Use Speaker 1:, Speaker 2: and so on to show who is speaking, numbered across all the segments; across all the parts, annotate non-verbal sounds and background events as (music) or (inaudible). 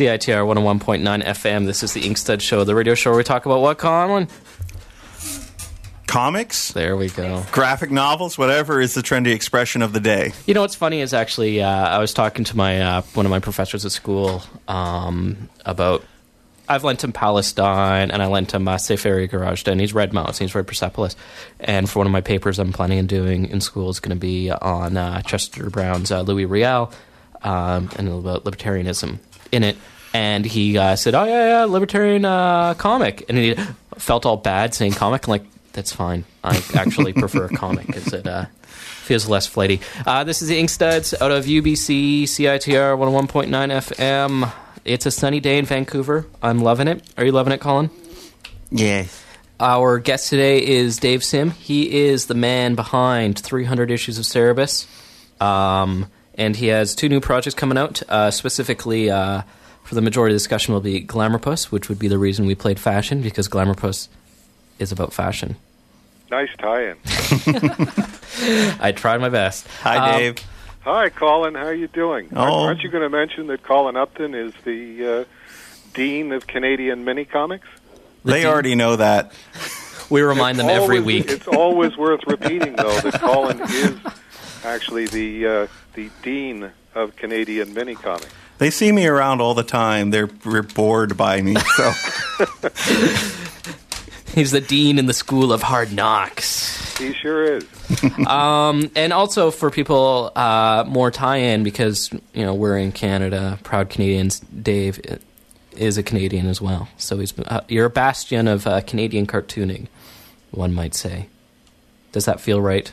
Speaker 1: CITR 101.9 FM. This is the Inkstuds Show, the radio show where we talk about what, Colin?
Speaker 2: Comics,
Speaker 1: There we go.
Speaker 2: graphic novels, whatever is the trendy expression of the day.
Speaker 1: You know what's funny is actually uh, I was talking to my uh, one of my professors at school um, about I've lent him Palestine and I lent him uh, Safe Area Goražde and he's read Maus, he's read Persepolis, and for one of my papers I'm planning on doing in school is going to be on uh, Chester Brown's uh, Louis Riel um, and about libertarianism in it. And he uh, said, "Oh yeah, yeah, libertarian uh, comic," and he felt all bad saying comic. I'm like, "That's fine. I actually prefer a comic because it uh, feels less flighty." Uh, this is the Inkstuds out of UBC CITR 101.9 FM. It's a sunny day in Vancouver. I'm loving it. Are you loving it, Colin?
Speaker 2: Yes.
Speaker 1: Our guest today is Dave Sim. He is the man behind 300 issues of Cerebus. Um, and he has two new projects coming out. Uh, specifically, uh, for the majority of the discussion, will be Glamourpuss, which would be the reason we played fashion, because Glamourpuss is about fashion.
Speaker 3: Nice tie-in. (laughs)
Speaker 1: I tried my best.
Speaker 2: Hi,
Speaker 1: Um,
Speaker 2: Dave.
Speaker 3: Hi, Colin. How are you doing? Aren't-
Speaker 2: Oh.
Speaker 3: Aren't you going to mention that Colin Upton is the uh, dean of Canadian mini comics?
Speaker 2: They
Speaker 1: dean-
Speaker 2: already know that. (laughs)
Speaker 1: We remind them every week.
Speaker 3: It's always worth repeating, though, that Colin is actually the uh, the dean of Canadian mini comics.
Speaker 2: They see me around all the time. They're, they're bored by me. So (laughs)
Speaker 1: He's the dean in the School of Hard Knocks.
Speaker 3: He sure is. (laughs)
Speaker 1: Um, and also for people uh, more tie-in because you know we're in Canada, proud Canadians. Dave is a Canadian as well, so he's uh, you're a bastion of uh, Canadian cartooning, one might say. Does that feel right?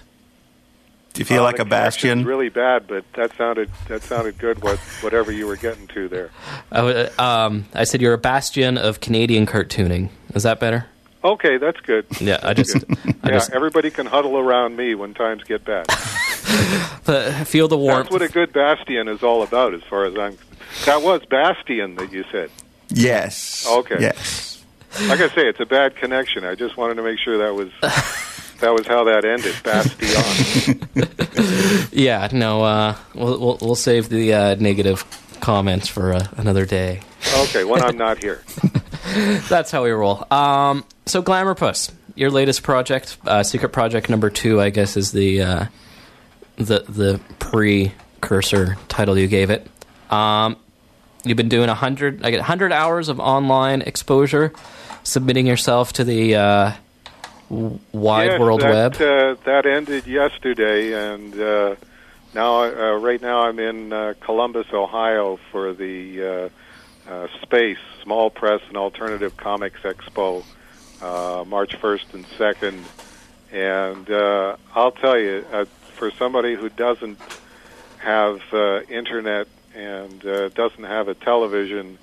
Speaker 2: Do you feel
Speaker 3: Uh,
Speaker 2: like a bastion?
Speaker 3: Really bad, but that sounded that sounded good. What whatever you were getting to there.
Speaker 1: I, w- um, I said you're a bastion of Canadian cartooning. Is that better?
Speaker 3: Okay, that's good.
Speaker 1: Yeah, I just, I
Speaker 3: yeah,
Speaker 1: just
Speaker 3: everybody can huddle around me when times get bad. (laughs)
Speaker 1: uh, feel the warmth.
Speaker 3: That's what a good bastion is all about, as far as I'm. That was bastion that you said.
Speaker 2: yes.
Speaker 3: Okay.
Speaker 2: Yes.
Speaker 3: Like I say, it's a bad connection. I just wanted to make sure that was (laughs) that was how that ended. Bastion. (laughs)
Speaker 1: Yeah, no, uh, we'll, we'll we'll save the uh, negative comments for uh, another day.
Speaker 3: Okay, when I'm not here. (laughs)
Speaker 1: That's how we roll. Um, so Glamourpuss, your latest project, uh, secret project number two, I guess, is the uh, the the precursor title you gave it. Um, you've been doing a hundred, I get hundred hours of online exposure, submitting yourself to the uh, wide
Speaker 3: Yes,
Speaker 1: world
Speaker 3: that,
Speaker 1: web.
Speaker 3: Uh, that ended yesterday, and uh, now, uh, right now, I'm in uh, Columbus, Ohio, for the uh, uh, Space Small Press and Alternative Comics Expo, uh, March 1st and 2nd. And uh, I'll tell you, uh, for somebody who doesn't have uh, internet and uh, doesn't have a television,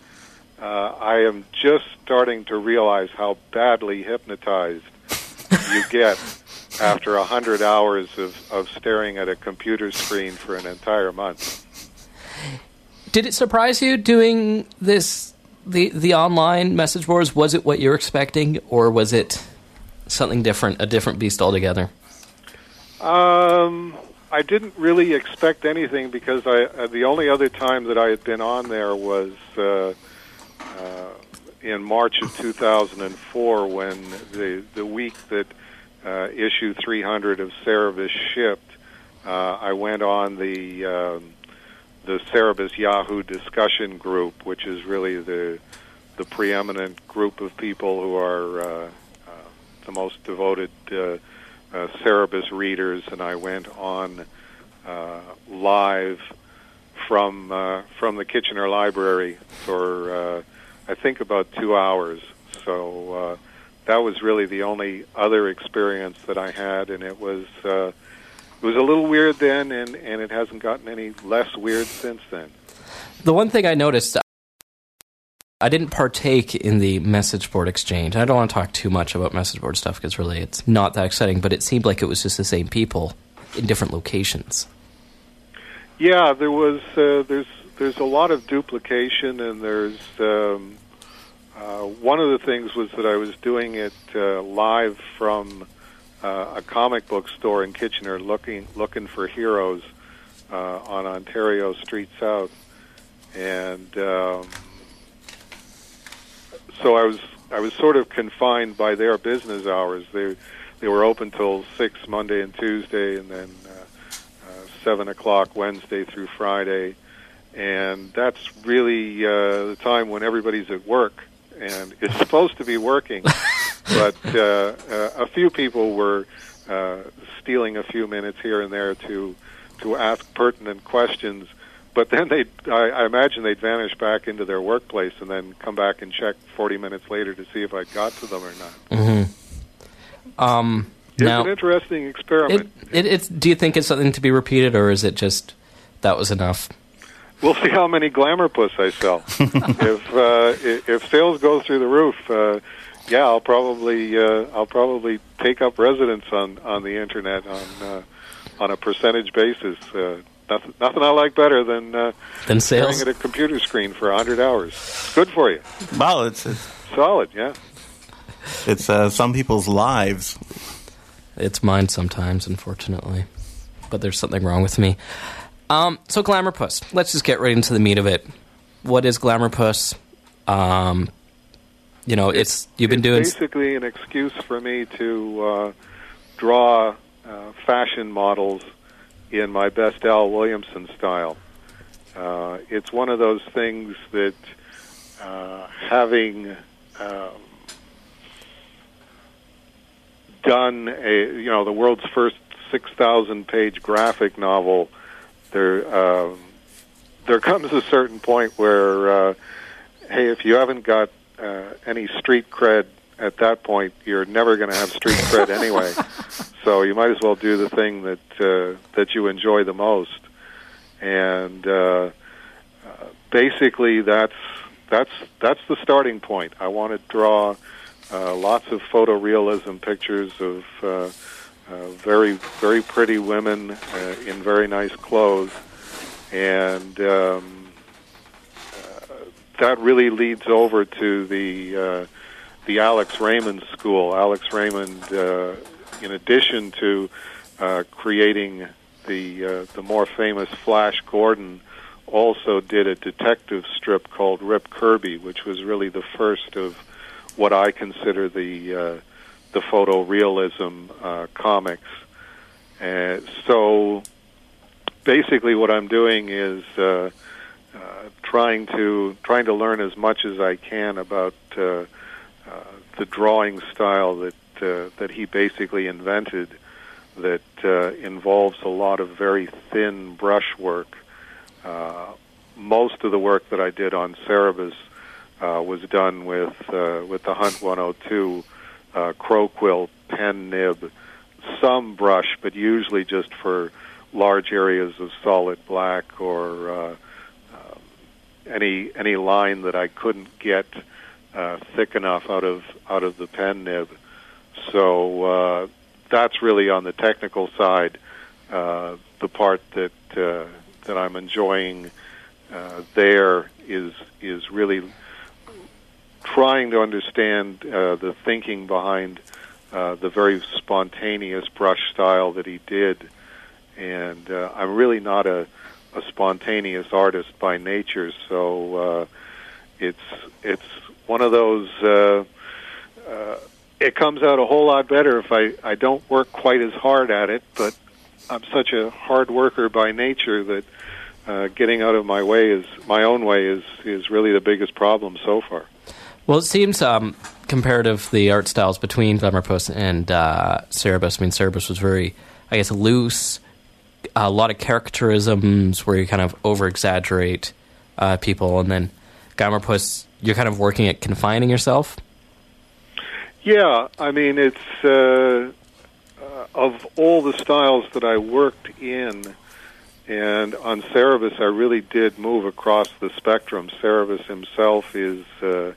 Speaker 3: uh, I am just starting to realize how badly hypnotized you get after a hundred hours of, of staring at a computer screen for an entire month.
Speaker 1: Did it surprise you doing this? The the online message boards was it what you're expecting, or was it something different, a different beast altogether?
Speaker 3: Um, I didn't really expect anything because I uh, the only other time that I had been on there was uh, in March of 2004 when the the week that uh, issue 300 of Cerebus shipped, uh, I went on the um, the Cerebus Yahoo discussion group, which is really the the preeminent group of people who are uh, uh, the most devoted uh, uh, Cerebus readers, and I went on uh, live from uh, from the Kitchener Library for uh, I think about two hours. So uh, that was really the only other experience that I had, and it was uh, it was a little weird then, and and it hasn't gotten any less weird since then.
Speaker 1: The one thing I noticed, I didn't partake in the message board exchange. I don't want to talk too much about message board stuff because really it's not that exciting. But it seemed like it was just the same people in different locations.
Speaker 3: Yeah, there was. Uh, there's there's a lot of duplication, and there's um, uh, one of the things was that I was doing it uh, live from uh, a comic book store in Kitchener, looking looking for heroes uh, on Ontario Street South, and um, so I was I was sort of confined by their business hours. They they were open till six Monday and Tuesday, and then uh, uh, seven o'clock Wednesday through Friday, and that's really uh, the time when everybody's at work and it's supposed to be working, (laughs) but uh, uh, a few people were uh, stealing a few minutes here and there to to ask pertinent questions. But then they, I, I imagine they'd vanish back into their workplace and then come back and check 40 minutes later to see if I got to them or not.
Speaker 1: Mm-hmm. Um,
Speaker 3: it's
Speaker 1: now,
Speaker 3: an interesting experiment.
Speaker 1: It, it, it's, do you think it's something to be repeated, or is it just that was enough?
Speaker 3: We'll see how many Glamourpuss I sell. (laughs) if uh, if sales go through the roof, uh, yeah, I'll probably uh, I'll probably take up residence on on the internet on uh, on a percentage basis. Uh, nothing nothing I like better than uh,
Speaker 1: than sales
Speaker 3: at a computer screen for a hundred hours. It's good for you.
Speaker 2: Well, it's, it's
Speaker 3: solid, yeah.
Speaker 2: It's uh, some people's lives.
Speaker 1: It's mine sometimes, unfortunately. But there's something wrong with me. Um, so Glamourpuss. Let's just get right into the meat of it. What is Glamourpuss? Um, you know, it's you've been
Speaker 3: it's
Speaker 1: doing
Speaker 3: basically an excuse for me to uh, draw uh, fashion models in my best Al Williamson style. Uh, it's one of those things that uh, having um, done a you know the world's first six thousand page graphic novel there um, there comes a certain point where uh, hey, if you haven't got uh, any street cred at that point, you're never going to have street cred (laughs) anyway. So you might as well do the thing that uh, that you enjoy the most. And uh, uh, basically, that's that's that's the starting point. I want to draw uh, lots of photorealism pictures of. Uh, uh, very very pretty women uh, in very nice clothes, and um, uh, that really leads over to the uh, the Alex Raymond School. Alex Raymond, uh, in addition to uh, creating the uh, the more famous Flash Gordon, also did a detective strip called Rip Kirby, which was really the first of what I consider the uh, the photorealism uh, comics. Uh, so basically, what I'm doing is uh, uh, trying to trying to learn as much as I can about uh, uh, the drawing style that uh, that he basically invented. That uh, involves a lot of very thin brushwork. Uh, most of the work that I did on Cerebus uh, was done with uh, with the Hunt 102 uh, crow quill pen nib, some brush, but usually just for large areas of solid black or uh, um, any any line that I couldn't get uh, thick enough out of out of the pen nib. So uh, that's really on the technical side. Uh, the part that uh, that I'm enjoying uh, there is is really trying to understand uh, the thinking behind uh, the very spontaneous brush style that he did. And uh, I'm really not a, a spontaneous artist by nature, so uh, it's it's one of those. Uh, uh, it comes out a whole lot better if I I don't work quite as hard at it, but I'm such a hard worker by nature that uh, getting out of my way is my own way is is really the biggest problem so far.
Speaker 1: Well, it seems um, comparative the art styles between Glamourpuss and uh, Cerebus. I mean, Cerebus was very, I guess, loose. A lot of caricaturisms where you kind of over exaggerate uh, people, and then Glamourpuss, you're kind of working at confining yourself.
Speaker 3: Yeah, I mean it's uh, uh, of all the styles that I worked in, and on Cerebus, I really did move across the spectrum. Cerebus himself is uh,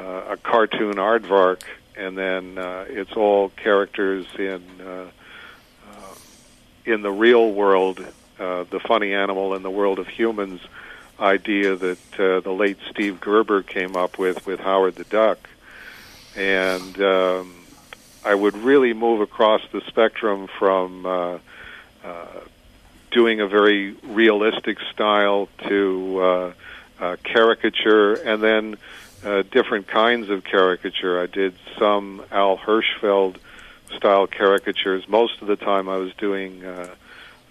Speaker 3: a cartoon aardvark, and then uh, it's all characters in uh, uh, in the real world, the funny animal in the world of humans idea that the late Steve Gerber came up with with Howard the Duck, and um, I would really move across the spectrum from uh, uh, doing a very realistic style to uh, caricature, and then uh, different kinds of caricature. I did some Al Hirschfeld style caricatures. Most of the time, I was doing. Uh,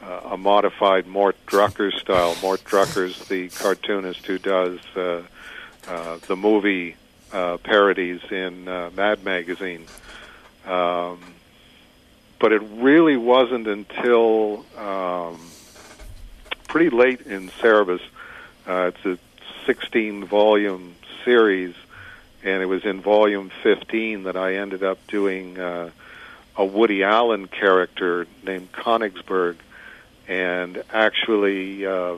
Speaker 3: uh, a modified Mort Drucker style. Mort Drucker's the cartoonist who does uh, uh, the movie uh, parodies in uh, Mad Magazine. Um, but it really wasn't until um, pretty late in Cerebus. Uh, it's a 16 volume series, and it was in volume 15 that I ended up doing uh, a Woody Allen character named Konigsberg. And actually uh,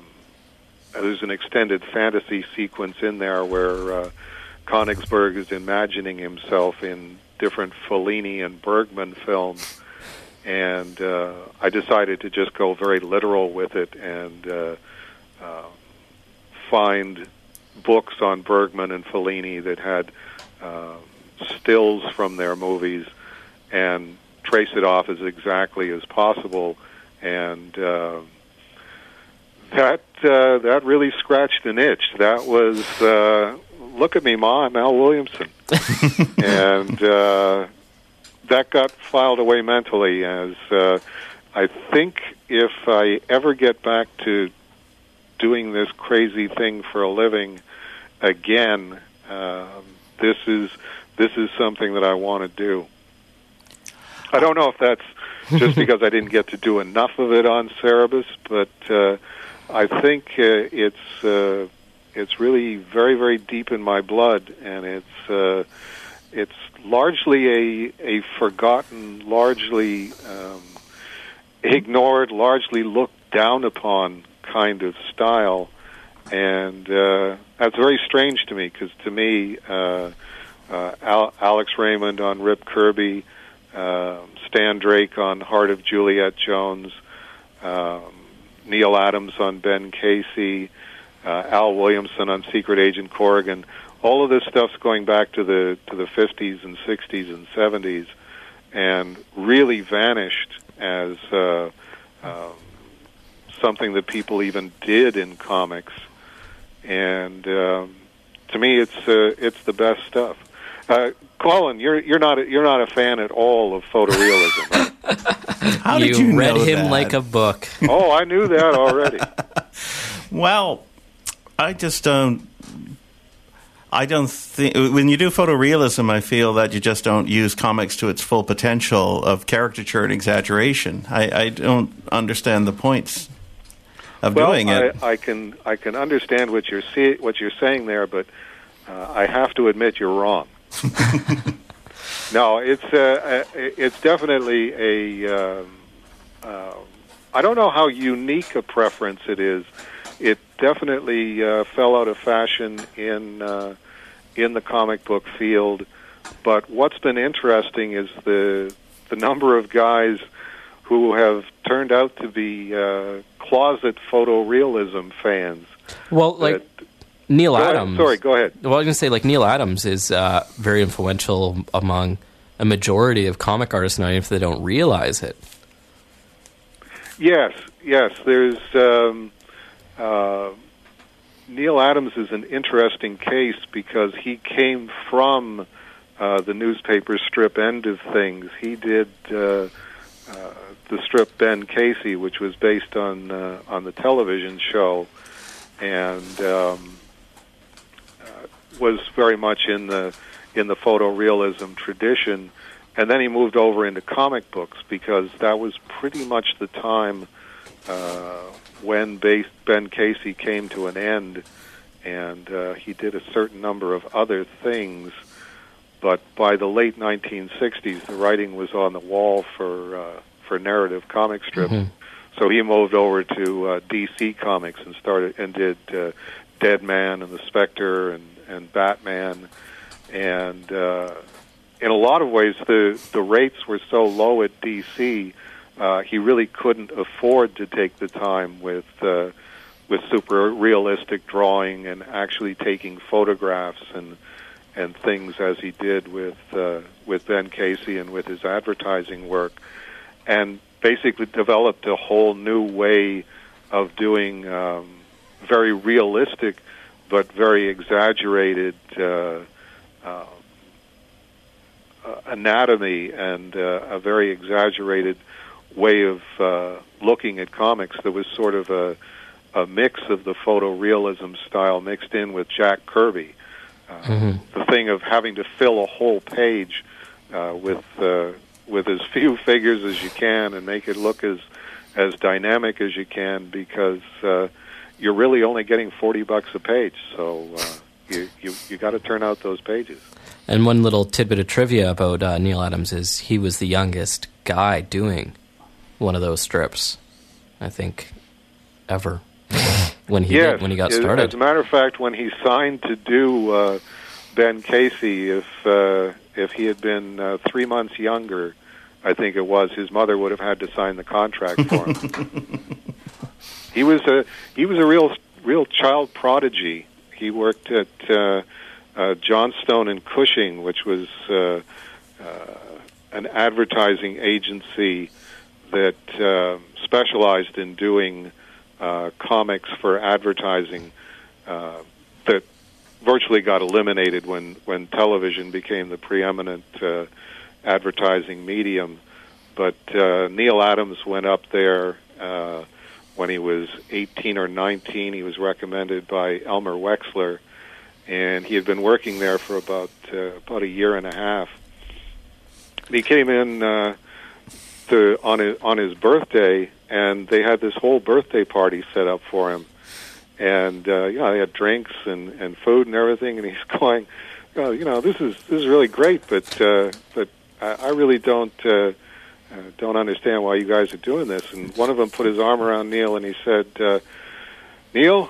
Speaker 3: there's an extended fantasy sequence in there where uh, Konigsberg is imagining himself in different Fellini and Bergman films, and uh, I decided to just go very literal with it and uh, uh, find books on Bergman and Fellini that had uh, stills from their movies and trace it off as exactly as possible and uh, that uh, that really scratched an itch. That was uh, look at me, Ma, I'm Al Williamson, (laughs) and uh, that got filed away mentally. As uh, I think if I ever get back to doing this crazy thing for a living again, uh, this is this is something that I want to do. I don't know if that's just (laughs) because I didn't get to do enough of it on Cerebus, but uh, I think uh, it's uh, it's really very very deep in my blood, and it's uh, it's largely a a forgotten, largely um, ignored, largely looked down upon kind of style, and uh, that's very strange to me because to me, uh, uh, Al- Alex Raymond on Rip Kirby. Uh, Stan Drake on Heart of Juliet Jones, um, Neal Adams on Ben Casey, uh, Al Williamson on Secret Agent Corrigan. All of this stuff's going back to the to the 50s and 60s and 70s, and really vanished as uh, uh, something that people even did in comics. And um, to me, it's uh, it's the best stuff. Uh, Colin, you're you're not a, you're not a fan at all of photorealism. Right? (laughs)
Speaker 2: How
Speaker 1: you,
Speaker 2: did you
Speaker 1: read
Speaker 2: know
Speaker 1: him
Speaker 2: that?
Speaker 1: like a book. (laughs)
Speaker 3: oh, I knew that already. (laughs)
Speaker 2: Well, I just don't. I don't think when you do photorealism, I feel that you just don't use comics to its full potential of caricature and exaggeration. I, I don't understand the points of
Speaker 3: well,
Speaker 2: doing it.
Speaker 3: I, I can I can understand what you're see, what you're saying there, but uh, I have to admit you're wrong. (laughs) no, it's uh, uh, it's definitely a. Um, uh, I don't know how unique a preference it is. It definitely uh, fell out of fashion in uh, in the comic book field, but what's been interesting is the the number of guys who have turned out to be uh, closet photorealism fans.
Speaker 1: Well, like
Speaker 3: that-
Speaker 1: Neal
Speaker 3: Go ahead.
Speaker 1: Adams.
Speaker 3: Sorry, go ahead.
Speaker 1: Well, I was going to say, like Neal Adams is uh, very influential among a majority of comic artists now, even if they don't realize it.
Speaker 3: Yes, yes. There's um, uh, Neal Adams is an interesting case because he came from uh, the newspaper strip end of things. He did uh, uh, the strip Ben Casey, which was based on uh, on the television show, and um, uh, was very much in the in the photorealism tradition. And then he moved over into comic books because that was pretty much the time uh, when bas- Ben Casey came to an end, and uh, he did a certain number of other things. But by the late 1960s, the writing was on the wall for uh, for narrative comic strips.
Speaker 1: Mhm.
Speaker 3: So he moved over to uh, DC Comics and started and did uh, Deadman and the Spectre and and Batman, and uh, in a lot of ways the the rates were so low at DC, uh, he really couldn't afford to take the time with. Uh, with super realistic drawing and actually taking photographs and and things as he did with uh, with Ben Casey and with his advertising work, and basically developed a whole new way of doing um, very realistic but very exaggerated uh, uh, anatomy and uh, a very exaggerated way of uh, looking at comics that was sort of a a mix of the photorealism style mixed in with Jack Kirby. Uh,
Speaker 1: Mhm.
Speaker 3: The thing of having to fill a whole page uh, with uh, with as few (laughs) figures as you can and make it look as as dynamic as you can because uh, you're really only getting forty bucks a page. So uh, you you you got to turn out those pages.
Speaker 1: And one little tidbit of trivia about uh, Neal Adams is he was the youngest guy doing one of those strips, I think, ever (laughs) when he
Speaker 3: yes,
Speaker 1: did, when he got started.
Speaker 3: As a matter of fact, when he signed to do uh, Ben Casey, if uh, if he had been uh, three months younger, I think it was his mother would have had to sign the contract for him. (laughs) he was a he was a real real child prodigy. He worked at uh, uh, Johnstone and Cushing, which was uh, uh, an advertising agency that uh, specialized in doing uh, comics for advertising uh, that virtually got eliminated when when television became the preeminent uh, advertising medium. But uh, Neal Adams went up there uh, when he was 18 or 19. He was recommended by Elmer Wexler, and he had been working there for about uh, about a year and a half. He came in uh, to on his on his birthday, and they had this whole birthday party set up for him. And uh, you know, they had drinks and and food and everything, and he's (laughs) going, oh, you know, this is this is really great, but uh, but I, I really don't. Uh, uh, don't understand why you guys are doing this. And one of them put his arm around Neal and he said, uh, Neal,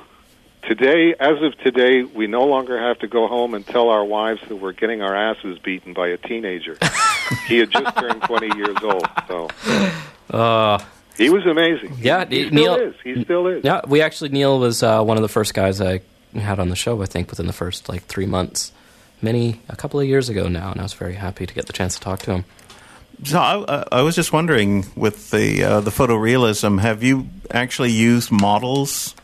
Speaker 3: today, as of today, we no longer have to go home and tell our wives that we're getting our asses beaten by a teenager. (laughs) he had just turned 20 years old, so
Speaker 1: Uh,
Speaker 3: he was amazing.
Speaker 1: Yeah,
Speaker 3: he, he Neal- is. He still is.
Speaker 1: yeah, we actually Neal was uh, one of the first guys I had on the show. I think within the first like three months, many a couple of years ago now, and I was very happy to get the chance to talk to him.
Speaker 2: So I, I was just wondering, with the uh, the photorealism, have you actually used models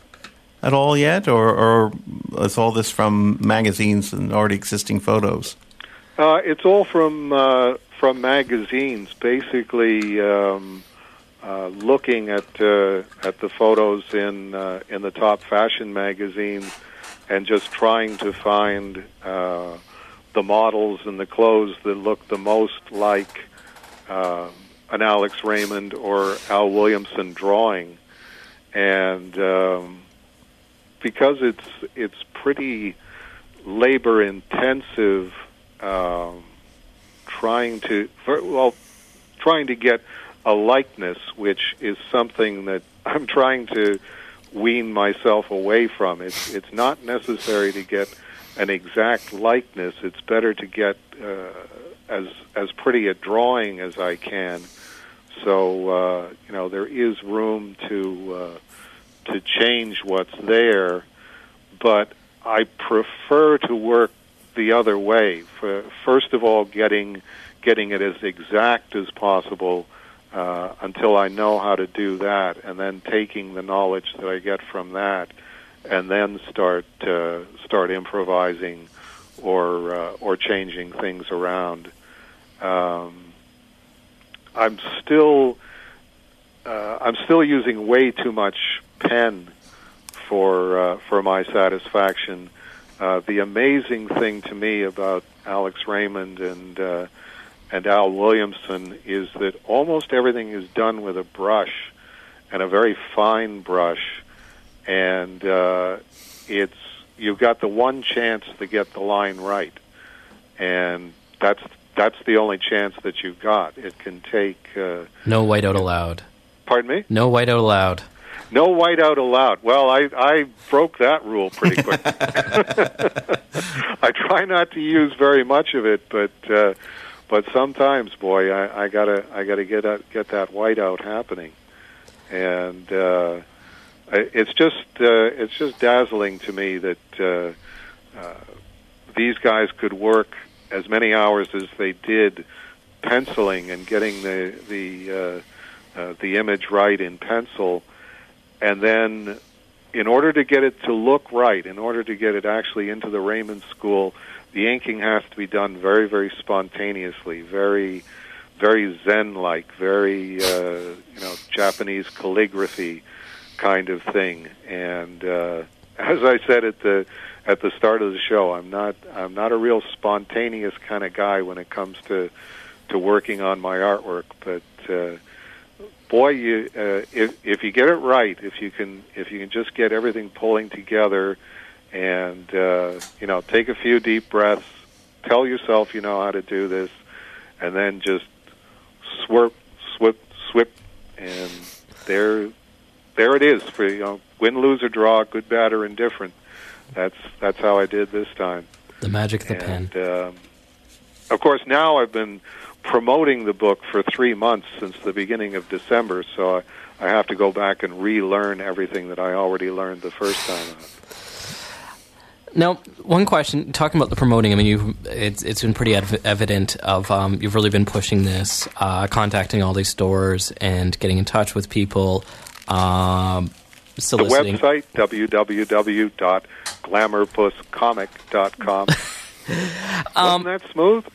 Speaker 2: at all yet, or, or is all this from magazines and already existing photos?
Speaker 3: Uh, it's all from uh, from magazines, basically um, uh, looking at uh, at the photos in uh, in the top fashion magazines, and just trying to find uh, the models and the clothes that look the most like uh, an Alex Raymond or Al Williamson drawing, and um, because it's it's pretty labor intensive um, trying to for, well trying to get a likeness which is something that (laughs) I'm trying to wean myself away from. It's it's not necessary to get an exact likeness it's better to get uh, as as pretty a drawing as I can so uh, you know there is room to uh, to change what's there but I prefer to work the other way. For, first of all, getting getting it as exact as possible uh, until I know how to do that, and then taking the knowledge that I get from that, and then start uh, start improvising or uh, or changing things around. Um, I'm still uh, I'm still using way too much pen for uh, for my satisfaction. Uh, the amazing thing to me about Alex Raymond and uh, and Al Williamson is that almost everything is done with a brush and a very fine brush, and uh, it's you've got the one chance to get the line right, and that's that's the only chance that you've got. It can take. Uh,
Speaker 1: No whiteout allowed.
Speaker 3: pardon me.
Speaker 1: No whiteout allowed.
Speaker 3: No whiteout allowed. Well, I I broke that rule pretty quick. (laughs) (laughs) I try not to use very much of it, but uh, but sometimes, boy, I, I gotta I gotta get that, get that whiteout happening, and uh, it's just uh, it's just dazzling to me that uh, uh, these guys could work as many hours as they did penciling and getting the the uh, uh, the image right in pencil, and then in order to get it to look right, in order to get it actually into the Raymond School, the inking has to be done very, very spontaneously, very, very Zen-like, very uh, you know Japanese calligraphy kind of thing. And uh, (laughs) as I said at the at the start of the show, I'm not I'm not a real spontaneous kind of guy when it comes to to working on my artwork, but. Uh, boy you uh, if if you get it right if you can if you can just get everything pulling together and uh you know take a few deep breaths tell yourself you know how to do this and then just swirp swip swip and there there it is for you know win lose or draw good bad or indifferent that's that's how I did this time
Speaker 1: The magic of the pen.
Speaker 3: and um, of course, now I've been promoting the book for three months since the beginning of December, so I, I have to go back and relearn everything that I already learned the first time.
Speaker 1: Now, one question talking about the promoting. I mean, you it's it's been pretty ev- evident of um, you've really been pushing this, uh, contacting all these stores and getting in touch with people, um,
Speaker 3: The
Speaker 1: soliciting.
Speaker 3: website www.glamourpusscomic.com. (laughs)
Speaker 1: Um,
Speaker 3: Wasn't that smooth?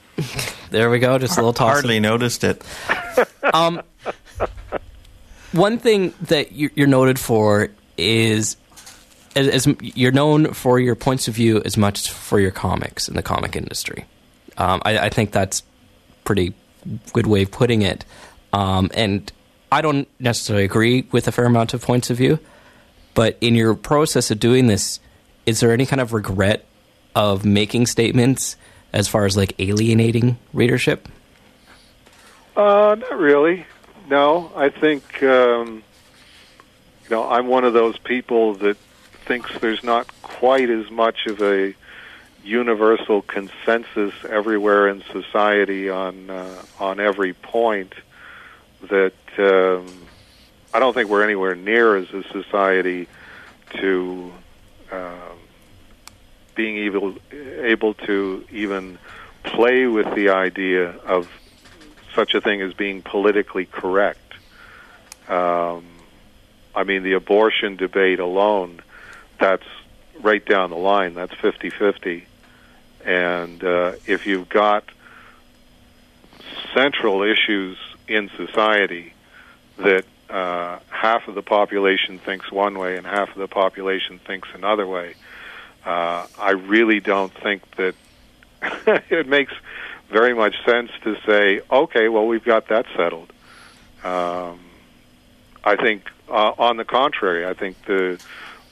Speaker 1: There we go. Just a little toss.
Speaker 2: Hardly noticed it. (laughs)
Speaker 1: Um, one thing that you- you're noted for is as, as you're known for your points of view as much as for your comics in the comic industry. Um, I, I think that's pretty good way of putting it. Um, and I don't necessarily agree with a fair amount of points of view, but in your process of doing this, is there any kind of regret of making statements as far as like alienating readership?
Speaker 3: Uh, not really. No, I think um, you know I'm one of those people that thinks there's not quite as much of a universal consensus everywhere in society on uh, on every point. That um, I don't think we're anywhere near as a society to um, being able able to even play with the idea of such a thing as being politically correct. Um, I mean, the abortion debate alone, that's right down the line. That's 50 50. And uh, if you've got central issues in society that uh, half of the population thinks one way and half of the population thinks another way, uh, I really don't think that (laughs) it makes very much sense to say, okay, well, we've got that settled. Um, I think, uh, on the contrary, I think the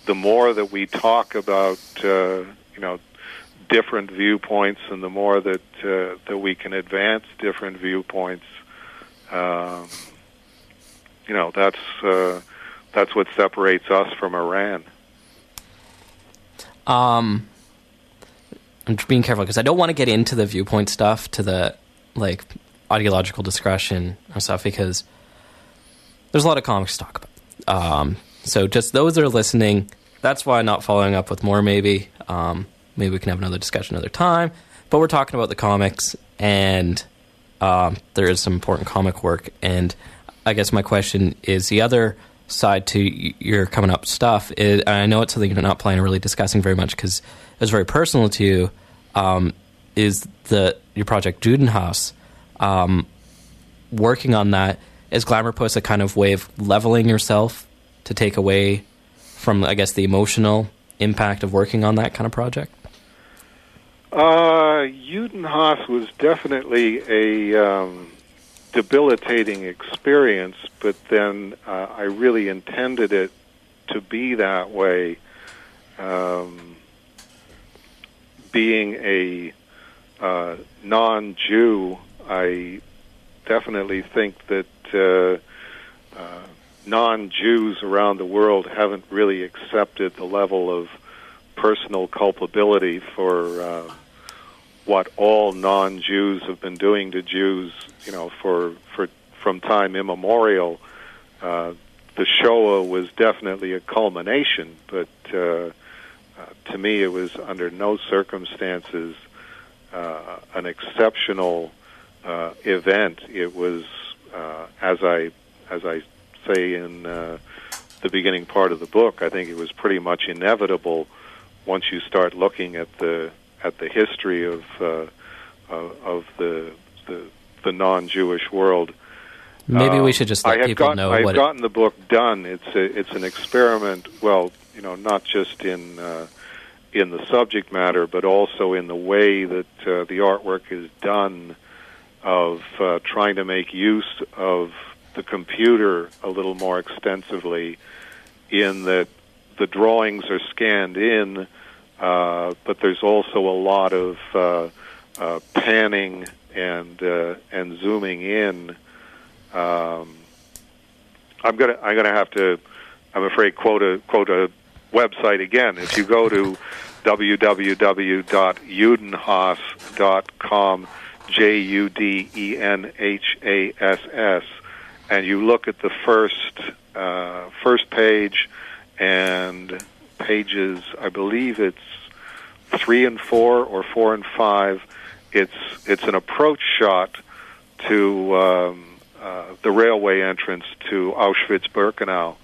Speaker 3: the more that we talk about, uh, you know, different viewpoints, and the more that uh, that we can advance different viewpoints, um, you know, that's uh, that's what separates us from Iran.
Speaker 1: Um, I'm being careful because I don't want to get into the viewpoint stuff, to the like ideological discussion and stuff, because there's a lot of comics to talk about. Um, so just those that are listening, that's why I'm not following up with more. Maybe, um, maybe we can have another discussion another time. But we're talking about the comics, and um, there is some important comic work. And I guess my question is the other side to your coming up stuff. Is, I know it's something you're not planning on really discussing very much because it's very personal to you. Um, is the your project Judenhass? Um, working on that is Glamourpuss a kind of way of leveling yourself to take away from, I guess, the emotional impact of working on that kind of project?
Speaker 3: Uh, Judenhass was definitely a um, debilitating experience, but then uh, I really intended it to be that way. Um, being a uh, non-Jew, I definitely think that uh, uh, non-Jews around the world haven't really accepted the level of personal culpability for uh, what all non-Jews have been doing to Jews, you know, for for from time immemorial. Uh, the Shoah was definitely a culmination, but uh, uh, to me, it was under no circumstances uh, an exceptional uh, event. It was, uh, as I as I say in uh, the beginning part of the book, I think it was pretty much inevitable once you start looking at the at the history of uh, of, of the, the the non-Jewish world.
Speaker 1: Maybe
Speaker 3: Um,
Speaker 1: we should just let people
Speaker 3: gotten,
Speaker 1: know
Speaker 3: I've
Speaker 1: what. It,
Speaker 3: gotten the book done. It's a, it's an experiment. Well, you know, not just in uh, in the subject matter, but also in the way that uh, the artwork is done, of uh, trying to make use of the computer a little more extensively. In that the drawings are scanned in, uh, but there's also a lot of uh, uh, panning and uh, and zooming in. Um, I'm gonna I'm gonna have to I'm afraid quote a quote a website again. If you go to (laughs) www.judenhass.com, J U D E N H A S S, and you look at the first uh, first page and pages, I believe it's three and four or four and five. It's it's an approach shot to um, uh, the railway entrance to Auschwitz-Birkenau,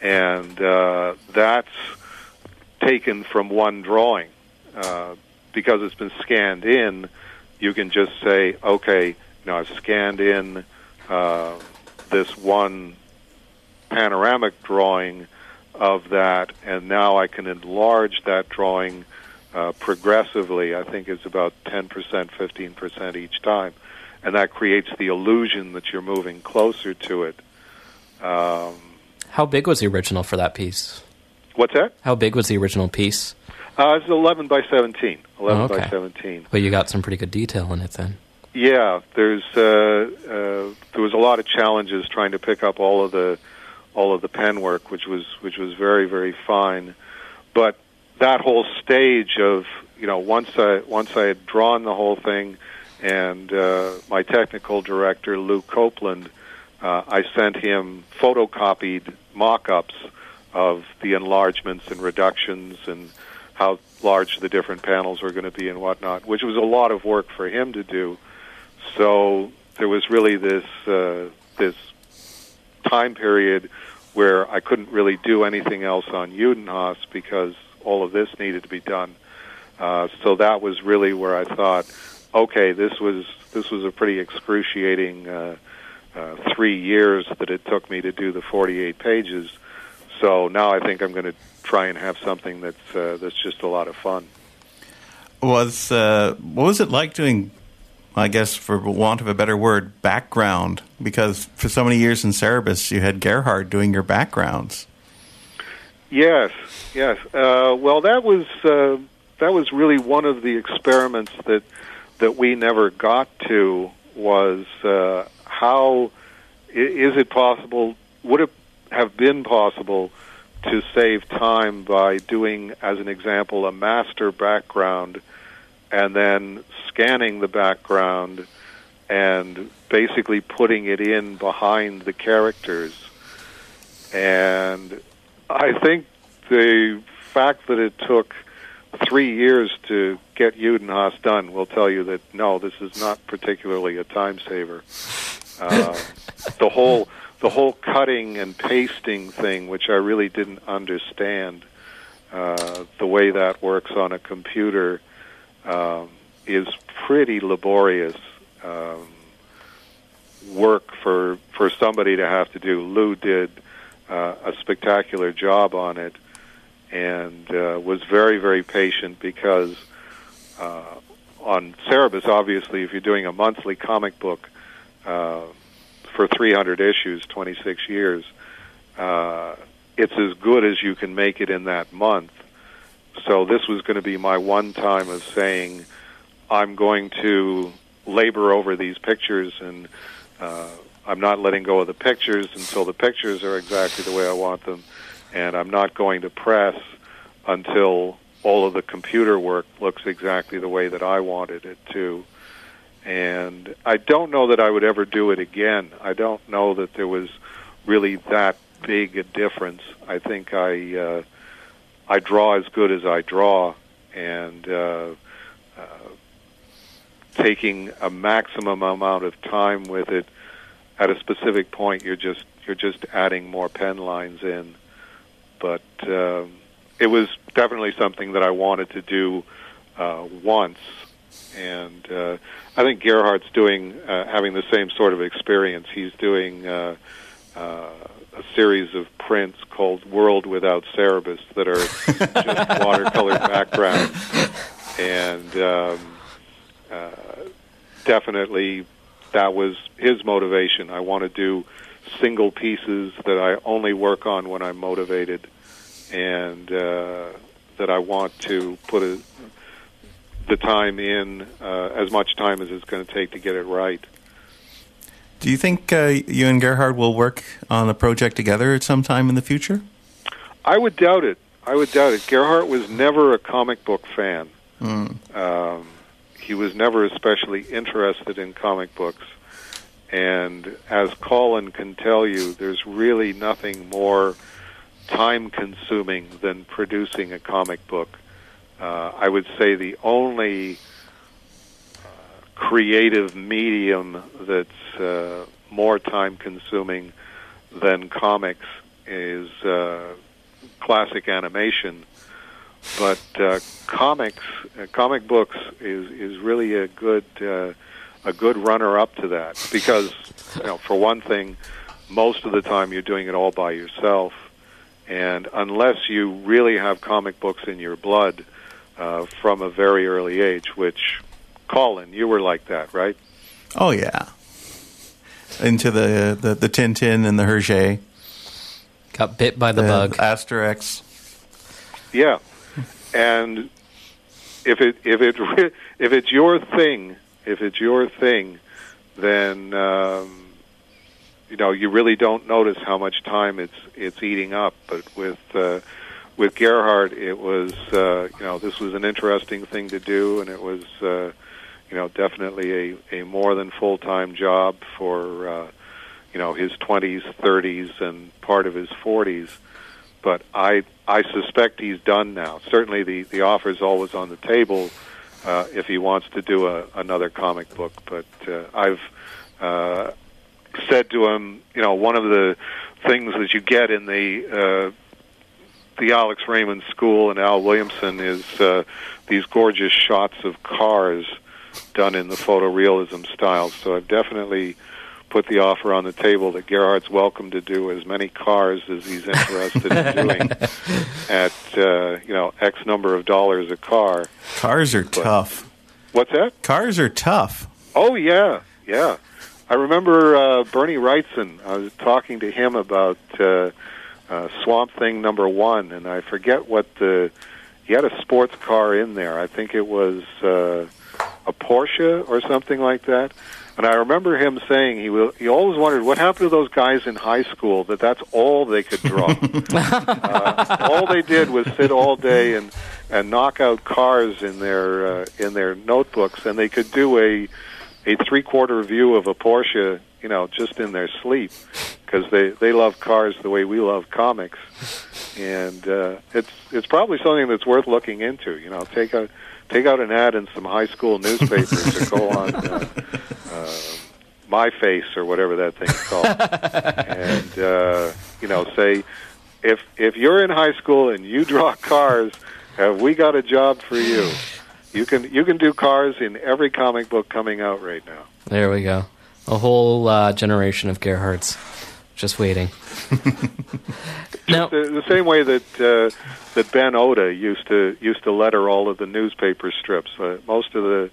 Speaker 3: and uh, that's taken from one drawing. Uh, because it's been scanned in, you can just say, okay, you know, I've scanned in uh, this one panoramic drawing of that, and now I can enlarge that drawing uh, progressively. I think it's about 10%, 15% each time. And that creates the illusion that you're moving closer to it. Um,
Speaker 1: how big was the original for that piece?
Speaker 3: what's that?
Speaker 1: How big was the original piece?
Speaker 3: Uh, it's 11 by 17. 11
Speaker 1: Oh,
Speaker 3: by 17.
Speaker 1: Well, you got some pretty good detail in it then.
Speaker 3: Yeah, there's uh, uh, there was a lot of challenges trying to pick up all of the all of the pen work, which was which was very very fine. But that whole stage of you know once I once I had drawn the whole thing, and uh, my technical director Lou Copeland, uh, I sent him photocopied mock-ups of the enlargements and reductions and how large the different panels were going to be and whatnot, which was a lot of work for him to do. So there was really this uh, this time period where I couldn't really do anything else on Judenhass because all of this needed to be done. Uh, so that was really where I thought, okay, this was this was a pretty excruciating uh, uh, three years that it took me to do the 48 pages. So now I think I'm going to try and have something that's uh, that's just a lot of fun.
Speaker 2: Was uh, what was it like doing? I guess, for want of a better word, background. Because for so many years in Cerebus, you had Gerhard doing your backgrounds.
Speaker 3: Yes, yes. Uh, well, that was uh, that was really one of the experiments that that we never got to was uh, how is it possible? Would it have been possible to save time by doing, as an example, a master background and then scanning the background and basically putting it in behind the characters? And I think the fact that it took three years to get Judenhass done will tell you that no, this is not particularly a time saver. Uh, (laughs) the whole the whole cutting and pasting thing, which I really didn't understand, uh, the way that works on a computer, um, is pretty laborious um, work for for somebody to have to do. Lou did uh, a spectacular job on it and uh, was very, very patient because uh, on Cerebus, obviously, if you're doing a monthly comic book uh, for 300 issues, 26 years, uh, it's as good as you can make it in that month. So this was going to be my one time of saying, I'm going to labor over these pictures and uh, I'm not letting go of the pictures until the pictures are exactly the way I want them, and I'm not going to press until all of the computer work looks exactly the way that I wanted it to. And I don't know that I would ever do it again. I don't know that there was really that big a difference. I think I uh, I draw as good as I draw, and uh, uh, taking a maximum amount of time with it at a specific point you're just you're just adding more pen lines in. But um, it was definitely something that I wanted to do uh, once. And uh, I think Gerhard's doing uh, having the same sort of experience. He's doing uh, uh, a series of prints called World Without Cerebus that are (laughs) just watercolor backgrounds and um, uh, definitely that was his motivation. I want to do single pieces that I only work on when I'm motivated, and uh, that I want to put a, the time in uh, as much time as it's going to take to get it right.
Speaker 2: Do you think uh, you and Gerhard will work on a project together at some time in the future?
Speaker 3: I would doubt it. I would doubt it. Gerhard was never a comic book fan.
Speaker 2: Mm.
Speaker 3: Um, he was never especially interested in comic books. And as Colin can tell you, there's really nothing more time consuming than producing a comic book. Uh, I would say the only creative medium that's uh, more time consuming than comics is uh, classic animation. But uh, comics, uh, comic books is is really a good uh, a good runner up to that because you know for one thing, most of the time you're doing it all by yourself, and unless you really have comic books in your blood uh, from a very early age, which Colin, you were like that, right?
Speaker 2: Oh yeah, into the the, the Tintin and the Hergé.
Speaker 1: Got bit by the, the bug.
Speaker 2: Asterix.
Speaker 3: Yeah, and if it if it (laughs) if it's your thing, if it's your thing, then um, you know you really don't notice how much time it's it's eating up. But with uh, with Gerhard, it was uh, you know this was an interesting thing to do, and it was uh, you know definitely a a more than full time job for uh, you know his twenties, thirties, and part of his forties but I I suspect he's done now. Certainly, the the offer is always on the table uh, if he wants to do a, another comic book. But uh, I've uh, said to him, you know, one of the things that you get in the uh, the Alex Raymond School and Al Williamson is uh, these gorgeous shots of cars done in the photorealism style. So I've definitely put the offer on the table that Gerhard's welcome to do as many cars as he's interested in doing (laughs) at uh, you know X number of dollars a car.
Speaker 2: Cars are but, tough.
Speaker 3: What's that?
Speaker 2: Cars are tough.
Speaker 3: Oh yeah, yeah. I remember uh, Bernie Wrightson. I was talking to him about uh, uh, Swamp Thing number one, and I forget what the he had a sports car in there. I think it was uh, a Porsche or something like that and I remember him saying he will, he always wondered what happened to those guys in high school that that's all they could draw. (laughs) uh, all they did was sit all day and and knock out cars in their uh, in their notebooks, and they could do a a three quarter view of a Porsche, you know, just in their sleep because they they love cars the way we love comics, and uh, it's it's probably something that's worth looking into. You know, take a take out an ad in some high school newspapers or go on uh, uh, my face or whatever that thing's called, and uh, you know, say if if you're in high school and you draw (laughs) cars, have we got a job for you? You can you can do cars in every comic book coming out right now.
Speaker 1: There we go. A whole uh, generation of Gerhards just waiting. (laughs)
Speaker 3: now, the, the, same way that uh, that Ben Oda used to used to letter all of the newspaper strips. Uh, most of the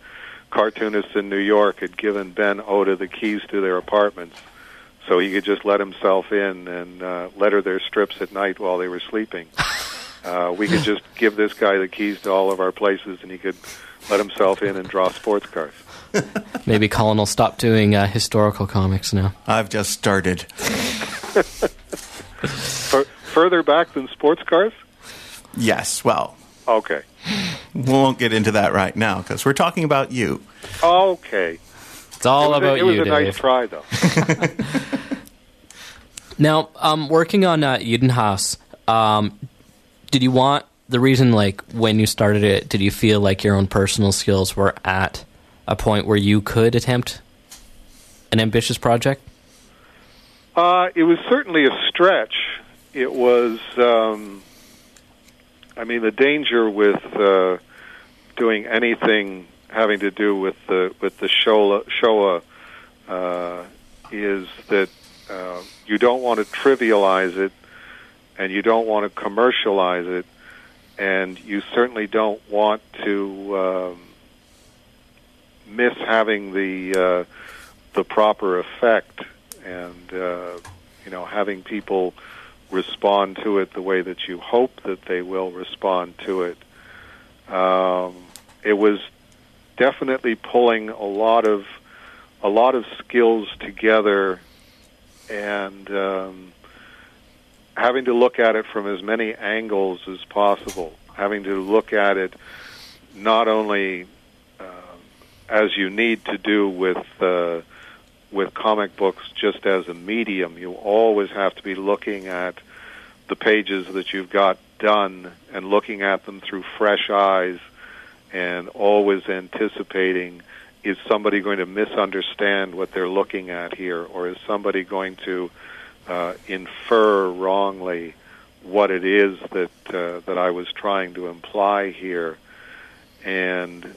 Speaker 3: cartoonists in New York had given Ben Oda the keys to their apartments, so he could just let himself in and uh, letter their strips at night while they were sleeping. (laughs) Uh, we could just give this guy the keys to all of our places, and he could let himself in and draw sports cars. (laughs)
Speaker 1: Maybe Colin will stop doing uh, historical comics now.
Speaker 2: I've just started. (laughs)
Speaker 3: Fur further back than sports cars?
Speaker 2: Yes, well,
Speaker 3: Okay.
Speaker 2: we won't get into that right now because we're talking about you.
Speaker 3: Okay.
Speaker 1: It's all
Speaker 3: it was,
Speaker 1: about
Speaker 3: a, it was
Speaker 1: you,
Speaker 3: a
Speaker 1: Dave.
Speaker 3: nice try, though. (laughs)
Speaker 1: Now, um, working on uh, Eden um, did you want the reason, like, when you started it, did you feel like your own personal skills were at a point where you could attempt an ambitious project?
Speaker 3: Uh, it was certainly a stretch. It was, um, I mean, the danger with uh, doing anything having to do with the with the Shoah, Shoah uh, is that uh, you don't want to trivialize it, and you don't want to commercialize it, and you certainly don't want to um, miss having the uh, the proper effect and uh, you know having people respond to it the way that you hope that they will respond to it. Um, it was definitely pulling a lot of a lot of skills together and um, having to look at it from as many angles as possible. Having to look at it not only um, as you need to do with uh, with comic books just as a medium. You always have to be looking at the pages that you've got done and looking at them through fresh eyes and always anticipating is somebody going to misunderstand what they're looking at here or is somebody going to uh, infer wrongly what it is that uh, that I was trying to imply here and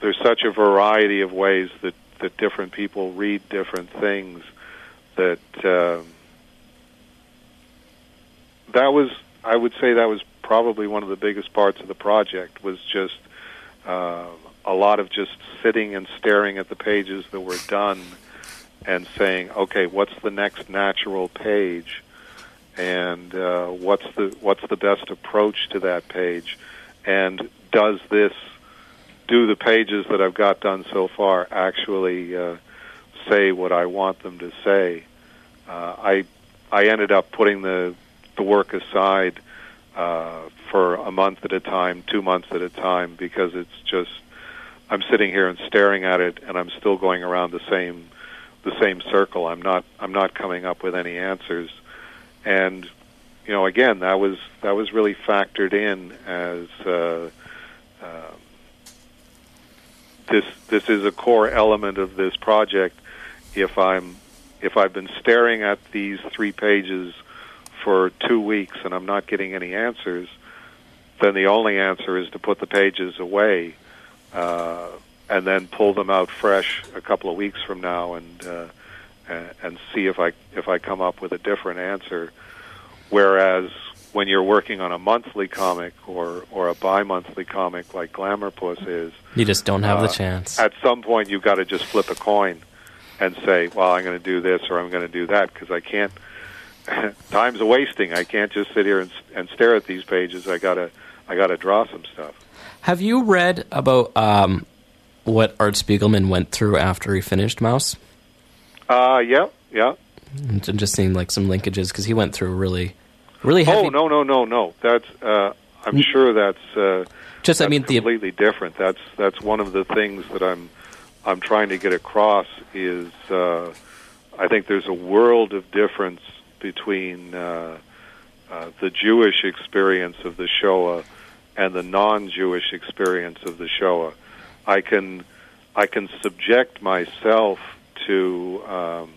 Speaker 3: there's such a variety of ways that that different people read different things that um, that was I would say that was probably one of the biggest parts of the project was just uh, a lot of just sitting and staring at the pages that were done and saying okay what's the next natural page? And uh, what's the what's the best approach to that page? And does this do the pages that I've got done so far actually uh, say what I want them to say. Uh, I I ended up putting the the work aside uh, for a month at a time, two months at a time, because it's just I'm sitting here and staring at it, and I'm still going around the same the same circle. I'm not I'm not coming up with any answers, and you know again that was that was really factored in as. Uh, um, this this is a core element of this project. If I'm if I've been staring at these three pages for two weeks and I'm not getting any answers, then the only answer is to put the pages away uh, and then pull them out fresh a couple of weeks from now and uh, and see if I if I come up with a different answer. Whereas when you're working on a monthly comic or or a bi-monthly comic like Glamourpuss is,
Speaker 1: You just don't have the
Speaker 3: Uh,
Speaker 1: chance.
Speaker 3: at some point you've got to just flip a coin and say, "Well, I'm going to do this or I'm going to do that," because I can't. (laughs) time's a wasting. I can't just sit here and, and stare at these pages. I gotta I gotta draw some stuff.
Speaker 1: Have you read about um, what Art Spiegelman went through after he finished Maus?
Speaker 3: Uh, yeah, yeah.
Speaker 1: Just seeing like some linkages because he went through really, really heavy.
Speaker 3: Oh no, no, no, no. That's uh, I'm sure that's uh,
Speaker 1: Just I
Speaker 3: that's
Speaker 1: mean the
Speaker 3: completely different. That's that's one of the things that I'm I'm trying to get across is uh, I think there's a world of difference between uh, uh, the Jewish experience of the Shoah and the non-Jewish experience of the Shoah. I can I can subject myself to um,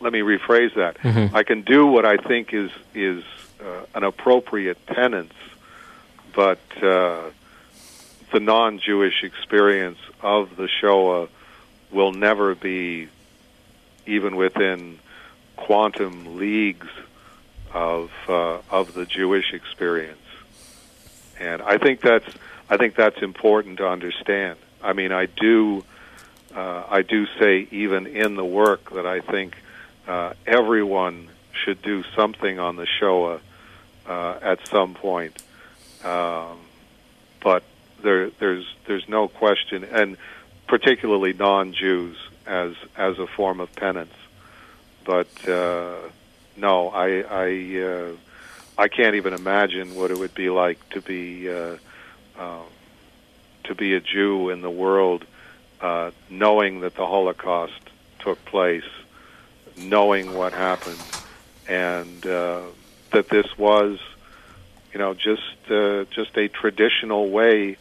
Speaker 3: let me rephrase that.
Speaker 1: Mhm.
Speaker 3: I can do what I think is is uh, an appropriate penance, but uh, the non-Jewish experience of the Shoah will never be even within quantum leagues of uh, of the Jewish experience, and I think that's I think that's important to understand. I mean, I do uh, I do say even in the work that I think uh, everyone should do something on the Shoah uh, at some point. Um, but there, there's there's no question, and particularly non-Jews as as a form of penance. But uh, no, I I uh, I can't even imagine what it would be like to be uh, uh, to be a Jew in the world, uh, knowing that the Holocaust took place, knowing what happened, and uh, that this was, you know, just uh, just a traditional way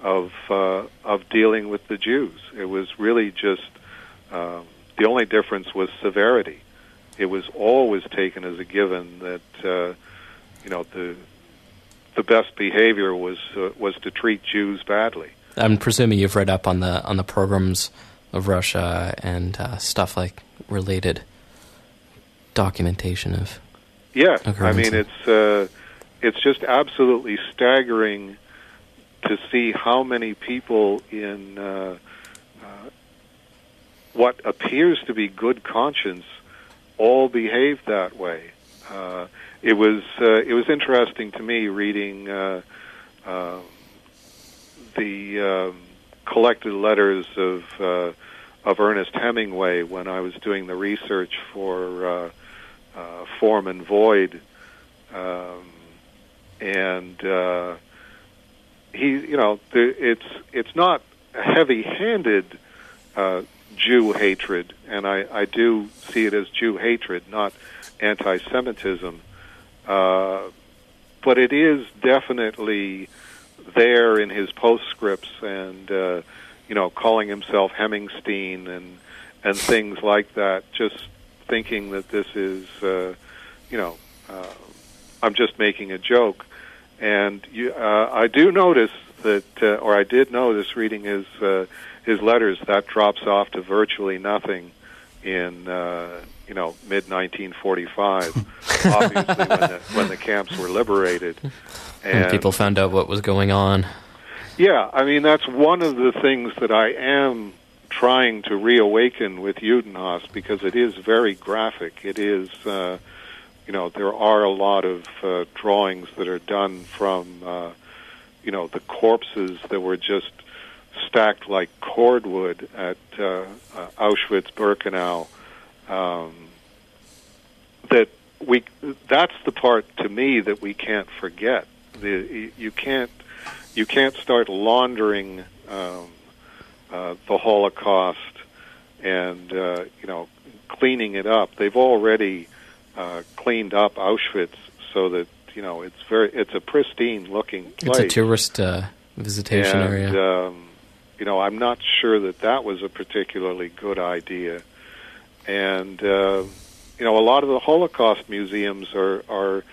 Speaker 3: of uh, of dealing with the Jews. It was really just uh, the only difference was severity. It was always taken as a given that uh, you know the the best behavior was uh, was to treat Jews badly.
Speaker 1: I'm presuming you've read up on the on the pogroms of Russia and uh, stuff like related documentation of.
Speaker 3: Yeah, I mean it's uh, it's just absolutely staggering to see how many people in uh, uh, what appears to be good conscience all behave that way. Uh, it was uh, it was interesting to me reading uh, uh, the um, collected letters of uh, of Ernest Hemingway when I was doing the research for uh, uh, Form and Void, um, and uh, he, you know, the, it's it's not a heavy-handed uh, Jew hatred, and I, I do see it as Jew hatred, not anti-Semitism. Uh, but it is definitely there in his postscripts, and uh, you know, calling himself Hemingstein and and things like that. Just thinking that this is, uh, you know, uh, I'm just making a joke. And you, uh, I do notice that, uh, or I did notice reading his uh, his letters that drops off to virtually nothing in uh, you know mid 1945. (laughs) obviously, when the, when the camps were liberated,
Speaker 1: And people found out what was going on.
Speaker 3: yeah, I mean that's one of the things that I am trying to reawaken with Judenhass because it is very graphic. It is, uh, you know, there are a lot of uh, drawings that are done from, uh, you know, the corpses that were just stacked like cordwood at uh, uh, Auschwitz-Birkenau. Um, that we that's the part to me that we can't forget. The, you can't you can't start laundering um, uh, the Holocaust and uh, you know cleaning it up. They've already uh, cleaned up Auschwitz so that you know it's very it's a pristine looking place.
Speaker 1: It's a tourist uh, visitation area.
Speaker 3: and,
Speaker 1: area.
Speaker 3: Um, you know, I'm not sure that that was a particularly good idea. And uh, you know, a lot of the Holocaust museums are are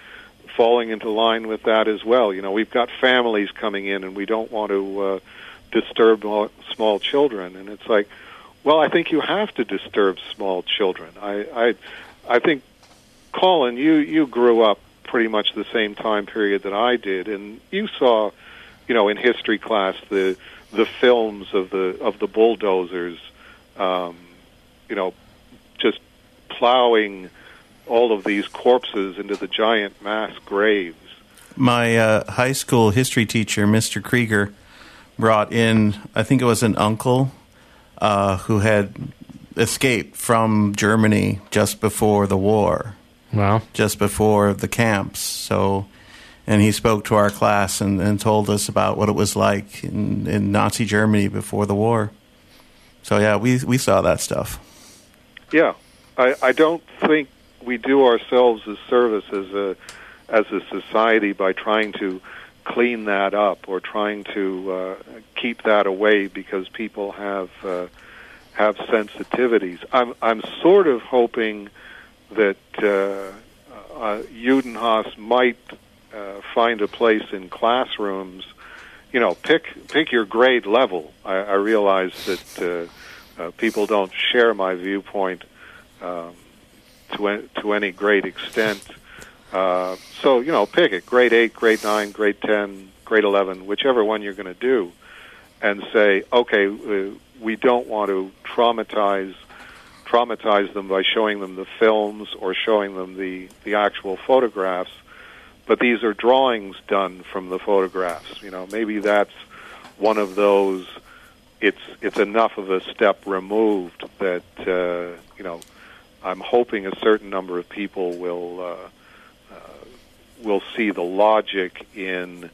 Speaker 3: falling into line with that as well. You know, we've got families coming in, and we don't want to uh, disturb small children. And it's like, well, I think you have to disturb small children. I I, I think, Colin, you you grew up pretty much the same time period that I did, and you saw, you know, in history class the the films of the of the bulldozers, um, you know, just plowing all of these corpses into the giant mass graves.
Speaker 2: My uh, high school history teacher, Mr. Krieger, brought in, I think it was an uncle uh, who had escaped from Germany just before the war,
Speaker 1: wow.
Speaker 2: just before the camps. So, and he spoke to our class and, and told us about what it was like in, in Nazi Germany before the war. So yeah, we we saw that stuff.
Speaker 3: Yeah, I, I don't think we do ourselves a service as a as a society by trying to clean that up or trying to uh, keep that away because people have uh, have sensitivities. I'm I'm sort of hoping that uh, uh, might uh, find a place in classrooms. You know, pick pick your grade level. I, I realize that uh, uh, people don't share my viewpoint um, to to any great extent. Uh, so you know, pick it: grade eight, grade nine, grade ten, grade eleven, whichever one you're going to do, and say, okay, uh, we don't want to traumatize traumatize them by showing them the films or showing them the the actual photographs. But these are drawings done from the photographs. You know, maybe that's one of those. It's it's enough of a step removed that uh, you know. I'm hoping a certain number of people will uh, uh, will see the logic in.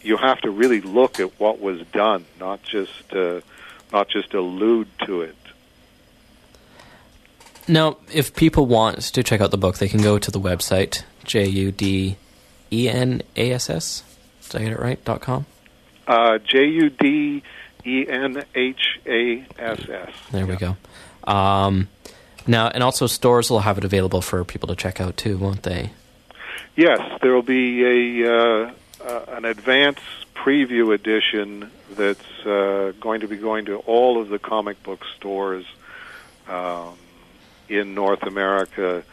Speaker 3: You have to really look at what was done, not just uh, not just allude to it.
Speaker 1: Now, if people want to check out the book, they can go to the website j u d e n a s s. Did I get it right? dot com.
Speaker 3: Uh, J U D E N H A S S.
Speaker 1: There we go. Um, now, and also stores will have it available for people to check out too, won't they?
Speaker 3: Yes, there will be a uh, uh, an advance preview edition that's uh, going to be going to all of the comic book stores um, in North America.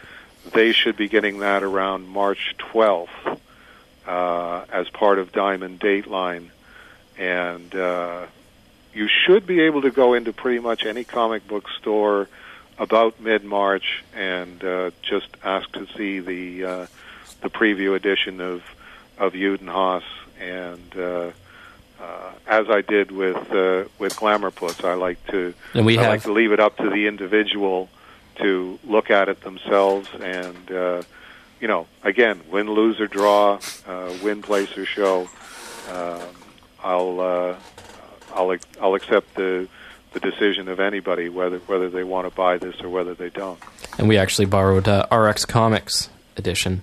Speaker 3: They should be getting that around March 12th uh, as part of Diamond Dateline, and uh, you should be able to go into pretty much any comic book store about mid March and uh, just ask to see the the preview edition of of Judenhass and. Uh, uh, as I did with uh, with Glamourpuss, I like to
Speaker 1: And we
Speaker 3: I
Speaker 1: have
Speaker 3: like to leave it up to the individual to look at it themselves. And uh, you know again win lose or draw uh, win place or show um, I'll uh, I'll I'll accept the the decision of anybody whether whether they want to buy this or whether they don't.
Speaker 1: And we actually borrowed uh, RX Comics edition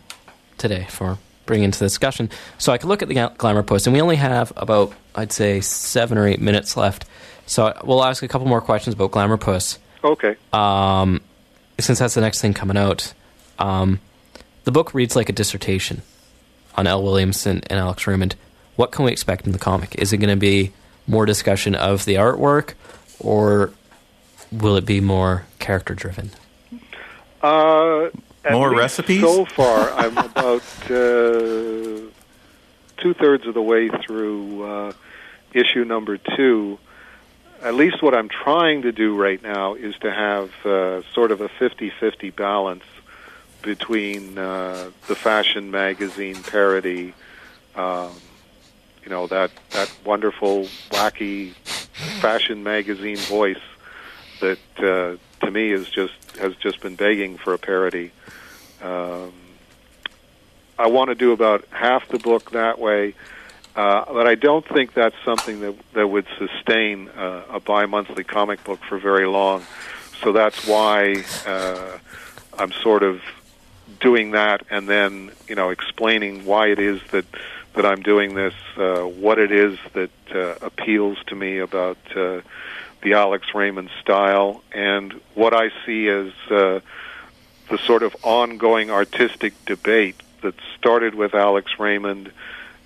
Speaker 1: today for bringing into the discussion. So I could look at the Glamourpuss, and we only have about I'd say seven or eight minutes left. So we'll ask a couple more questions about Glamourpuss.
Speaker 3: okay
Speaker 1: um, since that's the next thing coming out, um, the book reads like a dissertation on Al Williamson and Alex Raymond. What can we expect in the comic? Is it going to be more discussion of the artwork, or will it be more character driven?
Speaker 3: Uh,
Speaker 2: More recipes?
Speaker 3: So far, (laughs) I'm about uh, two thirds of the way through uh, issue number two. At least what I'm trying to do right now is to have uh, sort of a 50 50 balance between uh, the fashion magazine parody, um, you know, that, that wonderful, wacky fashion magazine voice that uh, to me is just has just been begging for a parody. Um, I want to do about half the book that way, uh, but I don't think that's something that that would sustain uh, a bi-monthly comic book for very long. So that's why uh, I'm sort of doing that, and then you know explaining why it is that that I'm doing this, uh, what it is that uh, appeals to me about. Uh, the Alex Raymond style, and what I see as uh, the sort of ongoing artistic debate that started with Alex Raymond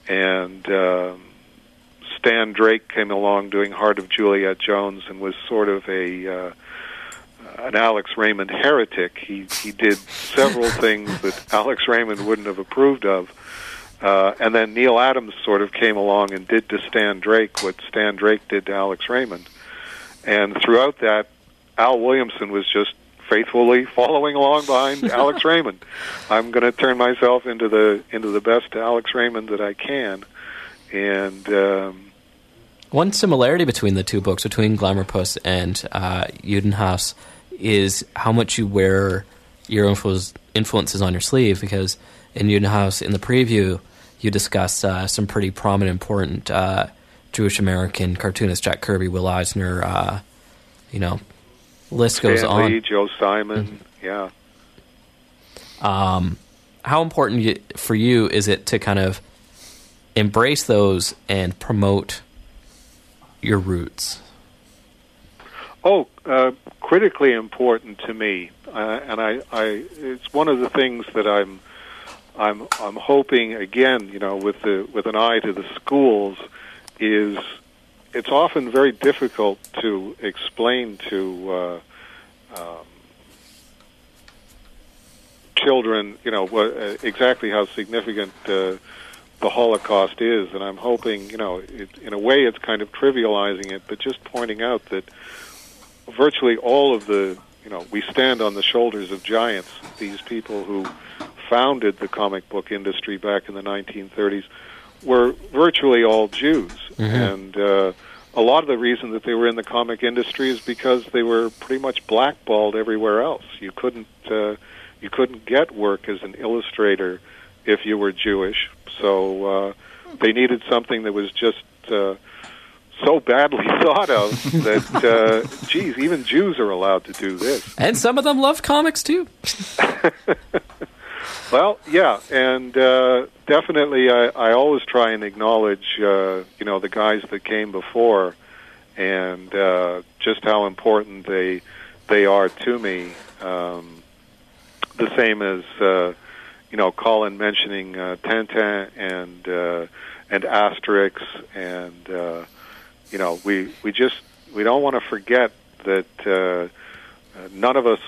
Speaker 3: and um Stan Drake came along doing Heart of Juliet Jones and was sort of a uh, an Alex Raymond heretic. He he did several (laughs) things that Alex Raymond wouldn't have approved of. Uh, and then Neal Adams sort of came along and did to Stan Drake what Stan Drake did to Alex Raymond. And throughout that, Al Williamson was just faithfully following along behind (laughs) Alex Raymond. I'm going to turn myself into the into the best Alex Raymond that I can, and um,
Speaker 1: One similarity between the two books, between Glamourpuss and uh, Judenhass, is how much you wear your influ- influences on your sleeve. Because in Judenhass, in the preview, you discuss uh, some pretty prominent, important uh, Jewish American cartoonist Jack Kirby, Will Eisner. Uh, you know, list goes
Speaker 3: Stan
Speaker 1: on.
Speaker 3: Lee, Joe Simon, yeah.
Speaker 1: um, how important y- for you is it to kind of embrace those and promote your roots?
Speaker 3: Oh, uh, critically important to me, uh, and I, I, it's one of the things that I'm, I'm, I'm hoping again, you know, with the with an eye to the schools, is it's often very difficult to explain to uh, um, children, you know, what, uh, exactly how significant uh, the Holocaust is, and I'm hoping, you know, it, in a way, it's kind of trivializing it, but just pointing out that virtually all of the you know, we stand on the shoulders of giants. These people who founded the comic book industry back in the 1930s were virtually all Jews, and uh, a lot of the reason that they were in the comic industry is because they were pretty much blackballed everywhere else. You couldn't uh, you couldn't get work as an illustrator if you were Jewish, so uh, they needed something that was just uh, so badly (laughs) thought of that, uh, geez, even Jews are allowed to do this.
Speaker 1: And some of them love comics too. (laughs)
Speaker 3: Well, yeah, and uh, definitely, I, I always try and acknowledge, uh, you know, the guys that came before, and uh, just how important they they are to me. Um, the same as, uh, you know, Colin mentioning uh, Tintin and uh, and Asterix, and uh, you know, we we just we don't want to forget that uh, none of us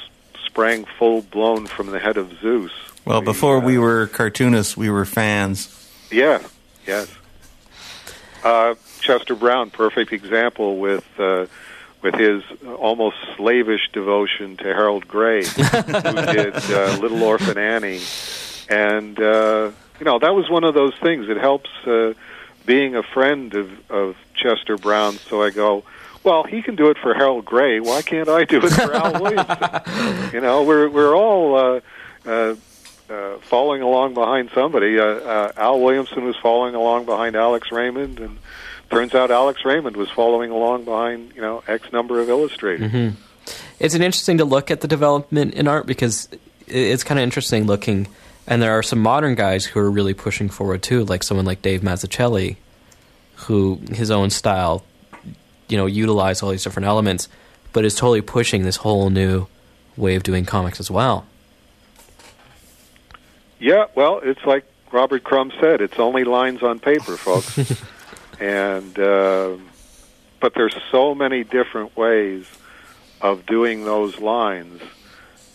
Speaker 3: sprang full blown from the head of Zeus.
Speaker 2: Well,
Speaker 3: We,
Speaker 2: before
Speaker 3: uh,
Speaker 2: we were cartoonists, we were fans.
Speaker 3: Yeah, yes. Uh, Chester Brown, perfect example with uh, with his almost slavish devotion to Harold Gray, (laughs) who did uh, Little Orphan Annie, and uh, you know that was one of those things. It helps uh, being a friend of, of Chester Brown. So I go. Well, he can do it for Harold Gray. Why can't I do it for Al (laughs) Williamson? You know, we're we're all uh, uh, uh, following along behind somebody. Uh, uh, Al Williamson was following along behind Alex Raymond, and turns out Alex Raymond was following along behind you know X number of illustrators.
Speaker 1: It's an interesting to look at the development in art because it's kind of interesting looking. And there are some modern guys who are really pushing forward too, like someone like Dave Mazzucchelli, who his own style, you know, utilize all these different elements, but is totally pushing this whole new way of doing comics as well.
Speaker 3: Yeah, well, it's like Robert Crumb said, it's only lines on paper, folks. (laughs) and uh, but there's so many different ways of doing those lines,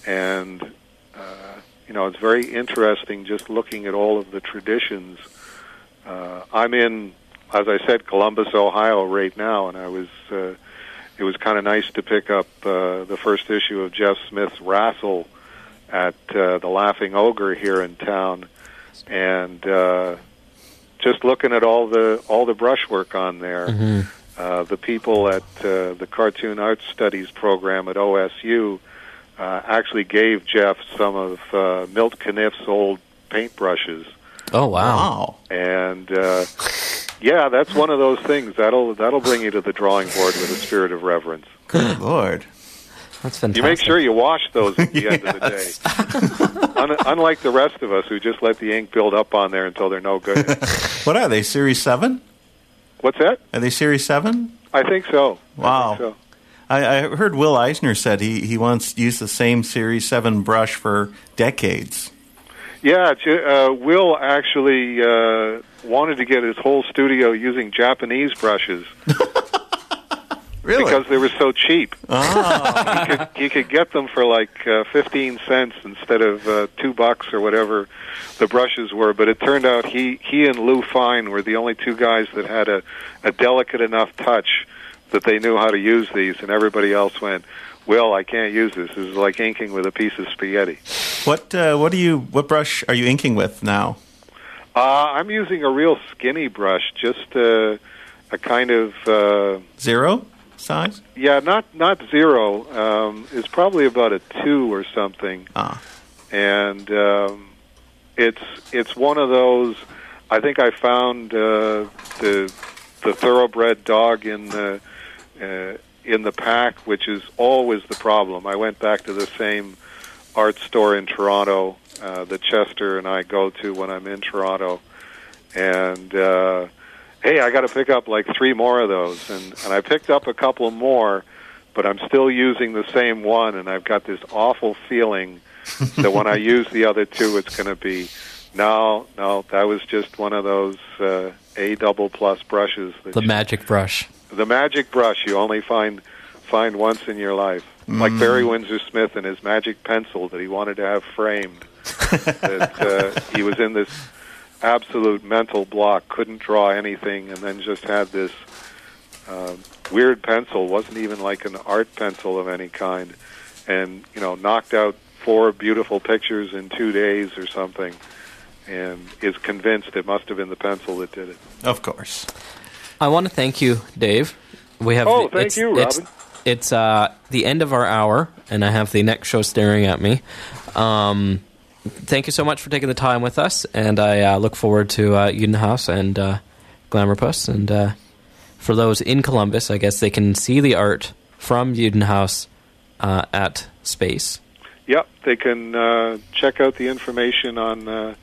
Speaker 3: and uh, you know it's very interesting just looking at all of the traditions. Uh, I'm in, as I said, Columbus, Ohio, right now, and I was. Uh, it was kind of nice to pick up uh, the first issue of Jeff Smith's RASL at uh, the Laughing Ogre here in town, and uh, just looking at all the all the brushwork on there. Uh, the people at uh, the Cartoon Arts Studies program at OSU uh, actually gave Jeff some of uh, Milt Caniff's old paintbrushes,
Speaker 1: Oh wow,
Speaker 2: Wow.
Speaker 3: and uh, yeah, that's one of those things that'll that'll bring you to the drawing board with a spirit of reverence.
Speaker 2: Good lord.
Speaker 1: That's fantastic.
Speaker 3: You make sure you wash those at the end of the day. (laughs) Un- unlike the rest of us who just let the ink build up on there until they're no good. (laughs)
Speaker 2: What are they? Series seven?
Speaker 3: What's that?
Speaker 2: Are they Series seven?
Speaker 3: I think so. I
Speaker 2: Wow.
Speaker 3: think so.
Speaker 2: I, I heard Will Eisner said he, he once used the same Series seven brush for decades.
Speaker 3: Yeah, uh, Will actually uh, wanted to get his whole studio using Japanese brushes (laughs)
Speaker 2: Really?
Speaker 3: because they were so cheap.
Speaker 2: Ah. (laughs)
Speaker 3: he, could, he could get them for like uh, 15 cents instead of uh, two bucks or whatever the brushes were. But it turned out he, he and Lou Fine were the only two guys that had a, a delicate enough touch that they knew how to use these, and everybody else went, Will, I can't use this. This is like inking with a piece of spaghetti.
Speaker 2: what uh, what do you what brush are you inking with now?
Speaker 3: Uh, I'm using a real skinny brush, just uh, a kind of uh,
Speaker 2: Zero size?
Speaker 3: yeah, not not zero. Um, it's probably about a two or something,
Speaker 2: Ah.
Speaker 3: and um, it's it's one of those. I think I found uh, the the thoroughbred dog in the uh, in the pack, which is always the problem. I went back to the same art store in Toronto uh, that Chester and I go to when I'm in Toronto, and uh, hey, I got to pick up like three more of those, and and I picked up a couple more, but I'm still using the same one, and I've got this awful feeling (laughs) that when I use the other two, it's going to be no, no, that was just one of those uh, A double plus brushes. That
Speaker 1: the
Speaker 3: you-
Speaker 1: magic brush.
Speaker 3: the magic brush you only find find once in your life. Like Barry Windsor Smith and his magic pencil that he wanted to have framed. (laughs) that uh, he was in this absolute mental block, couldn't draw anything, and then just had this uh, weird pencil. wasn't even like an art pencil of any kind, and you know knocked out four beautiful pictures in two days or something, and is convinced it must have been the pencil that did it.
Speaker 2: Of course.
Speaker 1: I want to thank you, Dave. We have.
Speaker 3: Oh, thank
Speaker 1: it's,
Speaker 3: you,
Speaker 1: it's,
Speaker 3: Robin.
Speaker 1: It's uh, the end of our hour, and I have the next show staring at me. Um, thank you so much for taking the time with us, and I uh, look forward to uh, Judenhass and uh, Glamourpuss. And uh, for those in Columbus, I guess they can see the art from Judenhass uh, at Space.
Speaker 3: Yep, they can uh, check out the information on uh,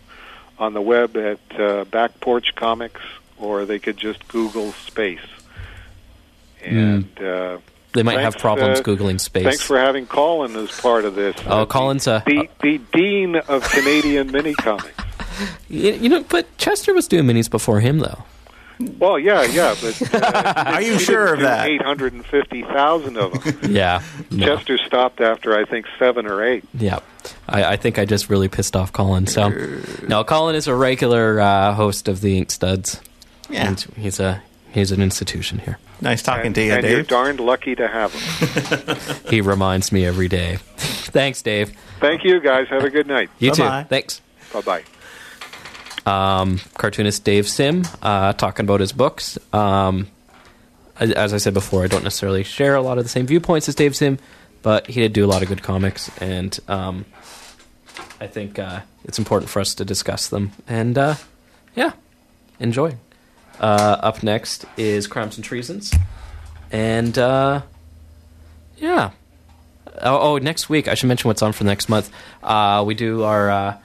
Speaker 3: on the web at uh, Back Porch Comics, or they could just Google space. And uh,
Speaker 1: They might have problems
Speaker 3: uh,
Speaker 1: googling space.
Speaker 3: thanks for having Colin as part of this.
Speaker 1: Oh,
Speaker 3: Uh,
Speaker 1: Colin's a-
Speaker 3: the, the dean of Canadian mini comics. (laughs)
Speaker 1: you, you know, but Chester was doing minis before him, though.
Speaker 3: Well, yeah, yeah, but (laughs) uh,
Speaker 2: Are you sure of that?
Speaker 3: Eight hundred and fifty thousand of them. (laughs)
Speaker 1: Yeah, no.
Speaker 3: Chester stopped after I think seven or eight.
Speaker 1: Yeah, I, I think I just really pissed off Colin. So, no, Colin is a regular uh, host of the Inkstuds.
Speaker 2: Yeah.
Speaker 1: and he's a he's an institution here.
Speaker 2: Nice talking
Speaker 3: and,
Speaker 2: to you,
Speaker 3: and you're darned lucky to have him. (laughs)
Speaker 1: He reminds me every day. Thanks, Dave.
Speaker 3: Thank you, guys. Have a good night.
Speaker 1: You
Speaker 2: Bye-bye.
Speaker 1: too. Thanks.
Speaker 3: Bye bye.
Speaker 1: Um, cartoonist Dave Sim uh, talking about his books. Um, as, as I said before, I don't necessarily share a lot of the same viewpoints as Dave Sim, but he did do a lot of good comics, and um, I think uh, it's important for us to discuss them. And uh, yeah, enjoy. Uh, up next is Crimes and Treasons, and uh, yeah. Oh, oh, next week I should mention what's on for next month. Uh, we do our uh,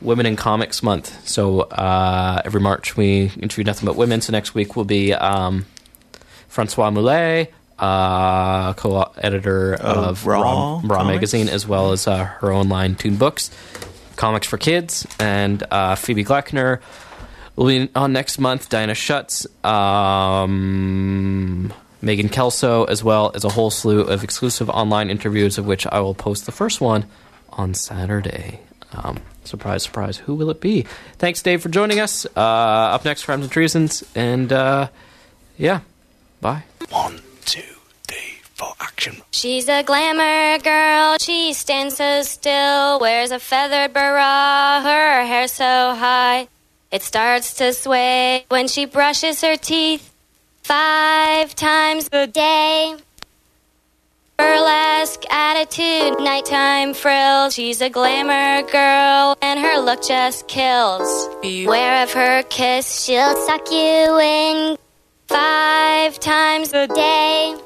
Speaker 1: Women in Comics month. So uh, every March we interview nothing but women. So next week will be um, Françoise Mouly, uh, co-editor
Speaker 2: Of
Speaker 1: of
Speaker 2: Raw
Speaker 1: Raw, Raw magazine, as well as uh, her own line, Toon Books, comics for kids, and uh, Phoebe Gloeckner will be on next month. Diana Schutz, um, Megan Kelso, as well as a whole slew of exclusive online interviews, of which I will post the first one on Saturday. Um, surprise, surprise. Who will it be? Thanks, Dave, for joining us. Uh, up next, Crimes and Treasons. And uh, yeah, bye.
Speaker 4: One, two, three, four, action.
Speaker 5: She's a glamour girl, she stands so still, wears a feathered bra, her hair so high. It starts to sway when she brushes her teeth five times a day. Burlesque attitude, nighttime frill. She's a glamour girl, and her look just kills. Beware of her kiss, she'll suck you in five times a day.